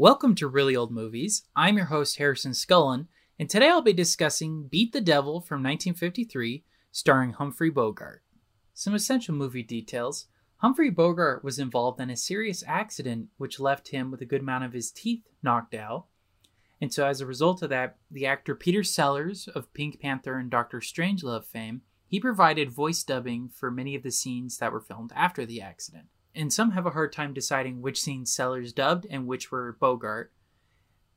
Welcome to Reely Old Movies. I'm your host, Harrison Scullin, and today I'll be discussing Beat the Devil from 1953, starring Humphrey Bogart. Some essential movie details Humphrey Bogart was involved in a serious accident which left him with a good amount of his teeth knocked out. And so, as a result of that, the actor Peter Sellers of Pink Panther and Doctor Strangelove fame, he provided voice dubbing for many of the scenes that were filmed after the accident and some have a hard time deciding which scenes Sellers dubbed and which were Bogart.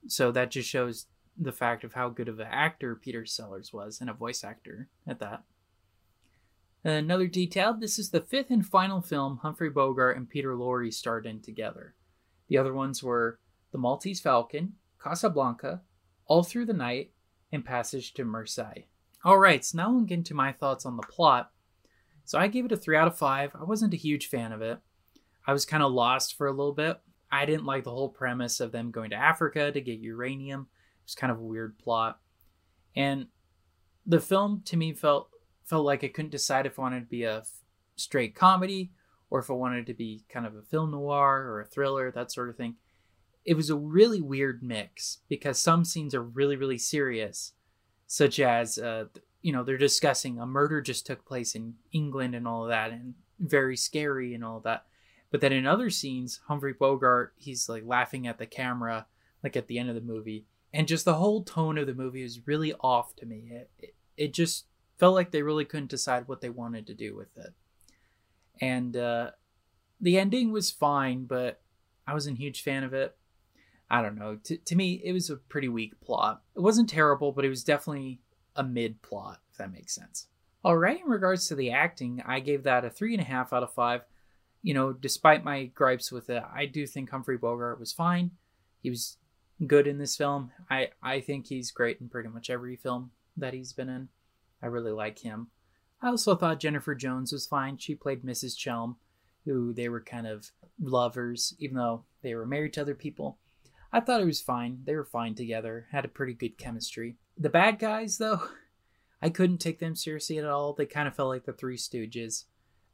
So that just shows the fact of how good of an actor Peter Sellers was and a voice actor at that. Another detail this is the fifth and final film Humphrey Bogart and Peter Lorre starred in together. The other ones were The Maltese Falcon, Casablanca, All Through the Night, and Passage to Marseille. Alright, so now we'll get into my thoughts on the plot. So I gave it a 3 out of 5. I wasn't a huge fan of it. I was kind of lost for a little bit. I didn't like the whole premise of them going to Africa to get uranium. It was kind of a weird plot. And the film to me felt felt like I couldn't decide if I wanted to be a straight comedy or if I wanted to be kind of a film noir or a thriller, that sort of thing. It was a really weird mix because some scenes are really, really serious, such as, uh, you know, they're discussing a murder just took place in England and all of that, and very scary and all that. But then in other scenes, Humphrey Bogart, he's like laughing at the camera, like at the end of the movie. And just the whole tone of the movie was really off to me. It, it, it just felt like they really couldn't decide what they wanted to do with it. And uh, the ending was fine, but I wasn't a huge fan of it. I don't know. To, to me, it was a pretty weak plot. It wasn't terrible, but it was definitely a mid plot, if that makes sense. All right, in regards to the acting, I gave that a three and a half out of five you know, despite my gripes with it, I do think Humphrey Bogart was fine. He was good in this film. I I think he's great in pretty much every film that he's been in. I really like him. I also thought Jennifer Jones was fine. She played Mrs. Chelm, who they were kind of lovers, even though they were married to other people. I thought it was fine. They were fine together, had a pretty good chemistry. The bad guys, though, I couldn't take them seriously at all. They kind of felt like the Three Stooges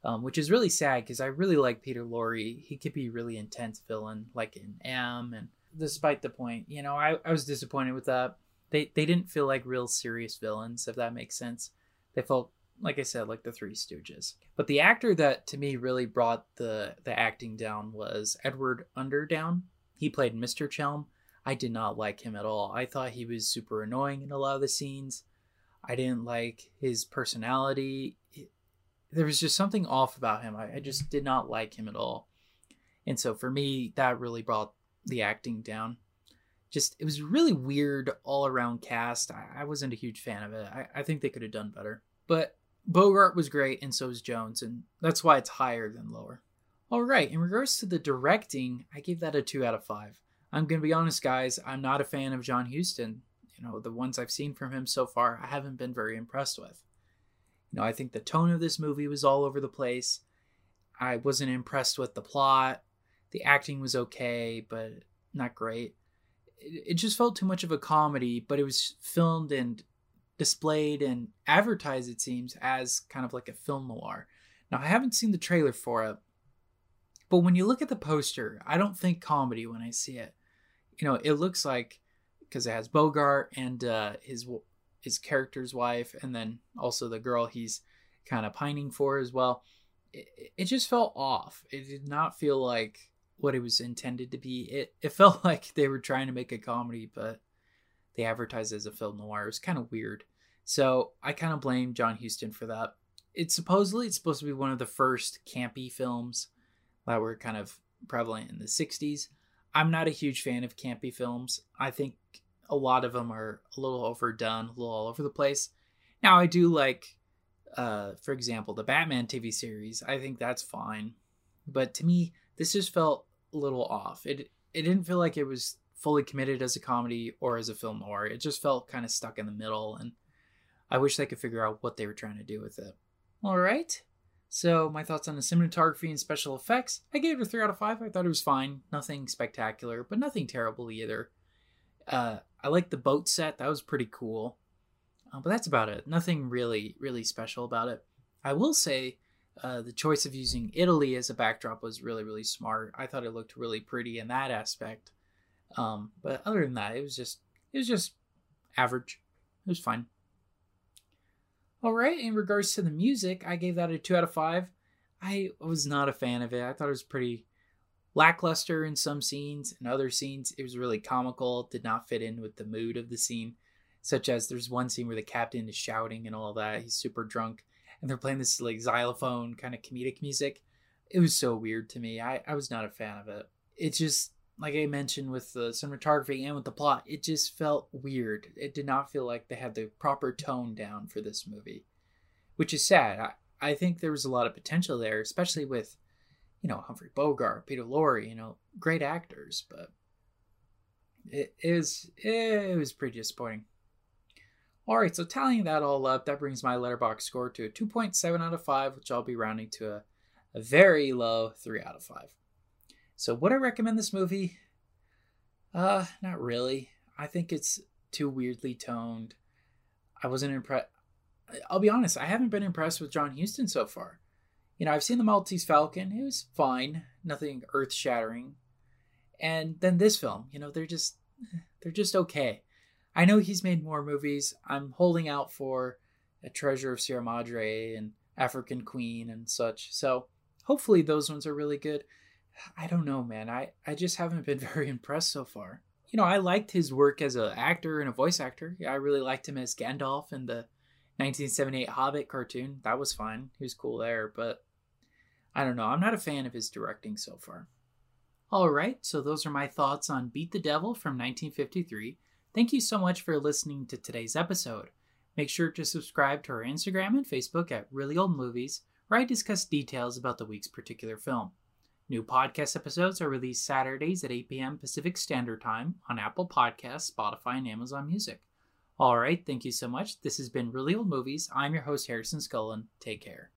um, which is really sad because I really like Peter Lorre. He could be a really intense villain, like in M. And despite the point, you know, I, I was disappointed with that. They they didn't feel like real serious villains, if that makes sense. They felt, like I said, like the Three Stooges. But the actor that to me really brought the the acting down was Edward Underdown. He played Mr. Chelm. I did not like him at all. I thought he was super annoying in a lot of the scenes. I didn't like his personality there was just something off about him. I, I just did not like him at all. And so for me, that really brought the acting down. Just it was really weird all around cast. I, I wasn't a huge fan of it. I, I think they could have done better. But Bogart was great, and so was Jones, and that's why it's higher than lower. All right, in regards to the directing, I gave that a two out of five. I'm gonna be honest, guys. I'm not a fan of John Huston. You know, the ones I've seen from him so far, I haven't been very impressed with. You know, I think the tone of this movie was all over the place. I wasn't impressed with the plot. The acting was okay, but not great. It, it just felt too much of a comedy, but it was filmed and displayed and advertised, it seems, as kind of like a film noir. Now, I haven't seen the trailer for it, but when you look at the poster, I don't think comedy when I see it. You know, it looks like because it has Bogart and uh, his his character's wife and then also the girl he's kind of pining for as well. It, it just felt off. It did not feel like what it was intended to be. It, it felt like they were trying to make a comedy but they advertised as a film noir. It was kind of weird. So i kind of blame john huston for that. It's supposedly it's supposed to be one of the first campy films that were kind of prevalent in the 60s i'm not a huge fan of campy films. I think a lot of them are a little overdone, a little all over the place. Now, I do like, uh, for example, the Batman TV series. I think that's fine, but to me, this just felt a little off. It it didn't feel like it was fully committed as a comedy or as a film noir. It just felt kind of stuck in the middle, and I wish they could figure out what they were trying to do with it. All right. So my thoughts on the cinematography and special effects, I gave it a three out of five. I thought it was fine, nothing spectacular, but nothing terrible either. Uh, I like the boat set. That was pretty cool. Uh, but that's about it. Nothing really, really special about it. I will say uh, the choice of using Italy as a backdrop was really, really smart. I thought it looked really pretty in that aspect. Um, but other than that, it was just it was just average. It was fine. All right, in regards to the music, I gave that a 2 out of 5. I was not a fan of it. I thought it was pretty lackluster in some scenes. and other scenes, it was really comical, did not fit in with the mood of the scene. Such as there's one scene where the captain is shouting and all that. He's super drunk, and they're playing this like xylophone kind of comedic music. It was so weird to me. I, I was not a fan of it. it's just like I mentioned with the cinematography and with the plot, it just felt weird. It did not feel like they had the proper tone down for this movie, which is sad. I, I think there was a lot of potential there, especially with, you know, Humphrey Bogart, Peter Lorre, you know, great actors, but it, was it was pretty disappointing. All right, so tallying that all up, that brings my Letterboxd score to a 2.7 out of 5, which I'll be rounding to a, a very low 3 out of 5. So would I recommend this movie? Uh, not really. I think it's too weirdly toned. I wasn't impressed. I'll be honest, I haven't been impressed with John Huston so far. You know, I've seen The Maltese Falcon. It was fine, nothing earth-shattering. And then this film, you know, they're just they're just okay. I know he's made more movies. I'm holding out for A Treasure of Sierra Madre and African Queen and such. So, hopefully those ones are really good. I don't know, man. I, I just haven't been very impressed so far. You know, I liked his work as an actor and a voice actor. I really liked him as Gandalf in the 1978 Hobbit cartoon. That was fine. He was cool there, but I don't know. I'm not a fan of his directing so far. All right, so those are my thoughts on Beat the Devil from 1953. Thank you so much for listening to today's episode. Make sure to subscribe to our Instagram and Facebook at Reely Old Movies, where I discuss details about the week's particular film. New podcast episodes are released Saturdays at 8 p.m. Pacific Standard Time on Apple Podcasts, Spotify, and Amazon Music. All right, thank you so much. This has been Reely Old Movies. I'm your host, Harrison Scullin. Take care.